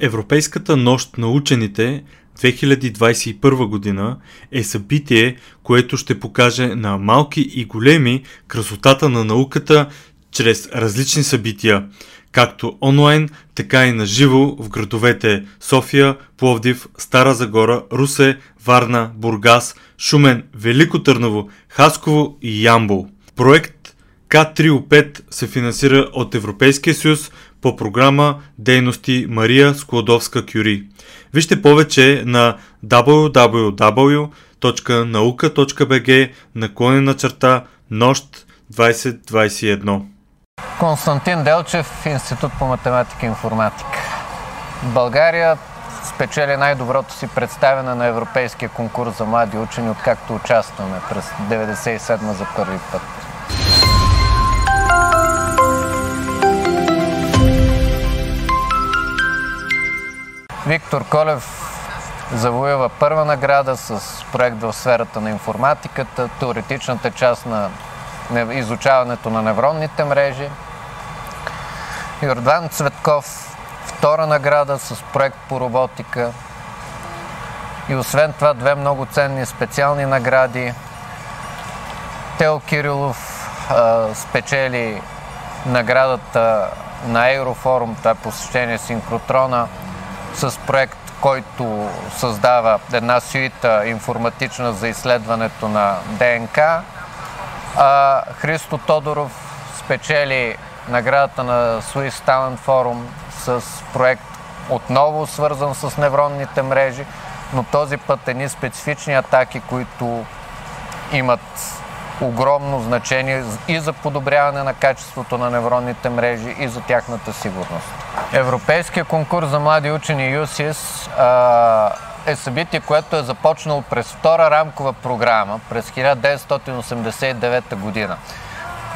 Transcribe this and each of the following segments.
Европейската нощ на учените 2021 година е събитие, което ще покаже на малки и големи красотата на науката чрез различни събития, както онлайн, така и на живо в градовете София, Пловдив, Стара Загора, Русе, Варна, Бургас, Шумен, Велико Търново, Хасково и Ямбол. Проект К3O5 се финансира от Европейския съюз по програма Дейности Мария Складовска-Кюри. Вижте повече на www.nauka.bg наклонена черта нощ 2021. Константин Делчев, Институт по математика и информатика. България спечели най-доброто си представяне на Европейския конкурс за млади учени, откакто участваме през 1997 за първи път. Виктор Колев завоюва първа награда с проект в сферата на информатиката, теоретичната част на изучаването на невронните мрежи. Йордан Цветков втора награда с проект по роботика. И освен това две много ценни специални награди. Тео Кирилов а, спечели наградата на Еврофорум, това е посещение синхротрона с проект, който създава една суита информатична за изследването на ДНК. А Христо Тодоров спечели наградата на Swiss Talent Forum с проект отново свързан с невронните мрежи, но този път едни специфични атаки, които имат огромно значение и за подобряване на качеството на невронните мрежи и за тяхната сигурност. Европейския конкурс за млади учени ЮСИС е събитие, което е започнало през втора рамкова програма през 1989 година.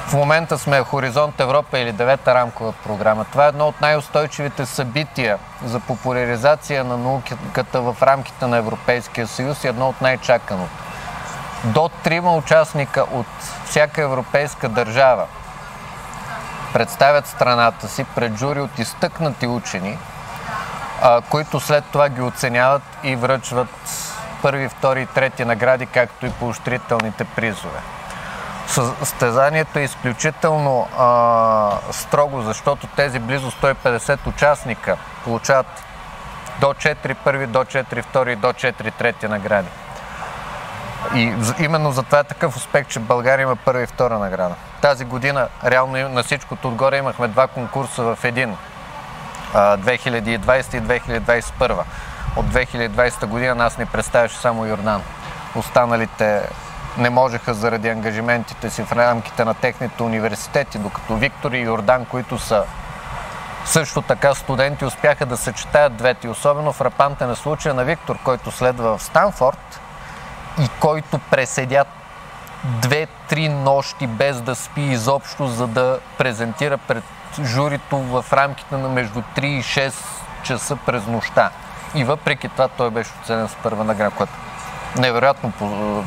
В момента сме Хоризонт Европа или девета рамкова програма. Това е едно от най-устойчивите събития за популяризация на науката в рамките на Европейския съюз и едно от най-чаканото. До трима участника от всяка европейска държава представят страната си пред жури от изтъкнати учени, които след това ги оценяват и връчват първи, втори и трети награди, както и поощрителните призове. Състезанието е изключително а, строго, защото тези близо 150 участника получават до 4 първи, до 4 втори до 4 трети награди. И именно за това е такъв успех, че България има първа и втора награда. Тази година, реално на всичкото отгоре, имахме два конкурса в един. 2020 и 2021. От 2020 година нас ни представяше само Йордан. Останалите не можеха заради ангажиментите си в рамките на техните университети, докато Виктор и Йордан, които са също така студенти, успяха да съчетаят двете. Особено в рапанта на случая на Виктор, който следва в Станфорд и който преседят две-три нощи без да спи изобщо, за да презентира пред журито в рамките на между 3 и 6 часа през нощта. И въпреки това той беше оценен с първа награда, което невероятно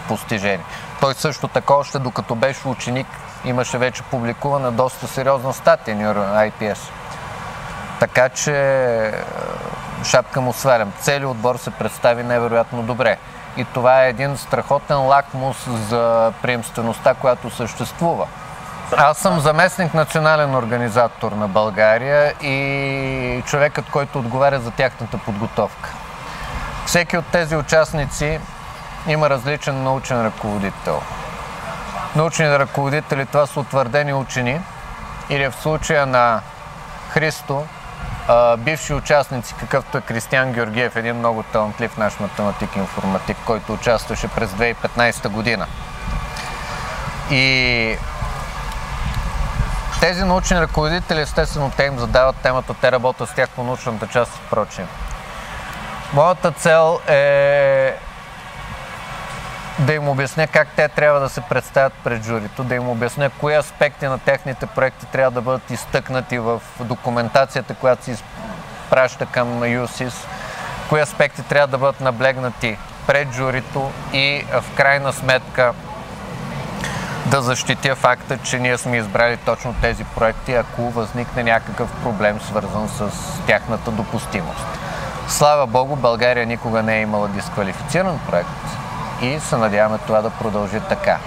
постижение. Той също така, още докато беше ученик, имаше вече публикувана доста сериозна статия Neuro IPS. Така че шапка му свалям. Целият отбор се представи невероятно добре. И това е един страхотен лакмус за приемствеността, която съществува. Аз съм заместник национален организатор на България и човекът, който отговаря за тяхната подготовка. Всеки от тези участници има различен научен ръководител. Научни ръководители това са утвърдени учени или в случая на Христо, бивши участници, какъвто е Кристиан Георгиев, един много талантлив наш математик и информатик, който участваше през 2015 година. И тези научни ръководители, естествено, те им задават темата, те работят с тях по научната част и прочие. Моята цел е да им обясня как те трябва да се представят пред журито, да им обясня кои аспекти на техните проекти трябва да бъдат изтъкнати в документацията, която се изпраща към ЮСИС, кои аспекти трябва да бъдат наблегнати пред журито и в крайна сметка да защитя факта, че ние сме избрали точно тези проекти, ако възникне някакъв проблем, свързан с тяхната допустимост. Слава Богу, България никога не е имала дисквалифициран проект и се надяваме това да продължи така.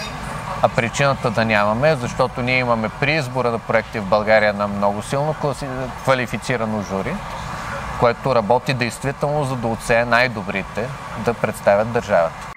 А причината да нямаме е, защото ние имаме при избора на проекти в България на много силно квалифицирано жури, което работи действително за да отсее най-добрите да представят държавата.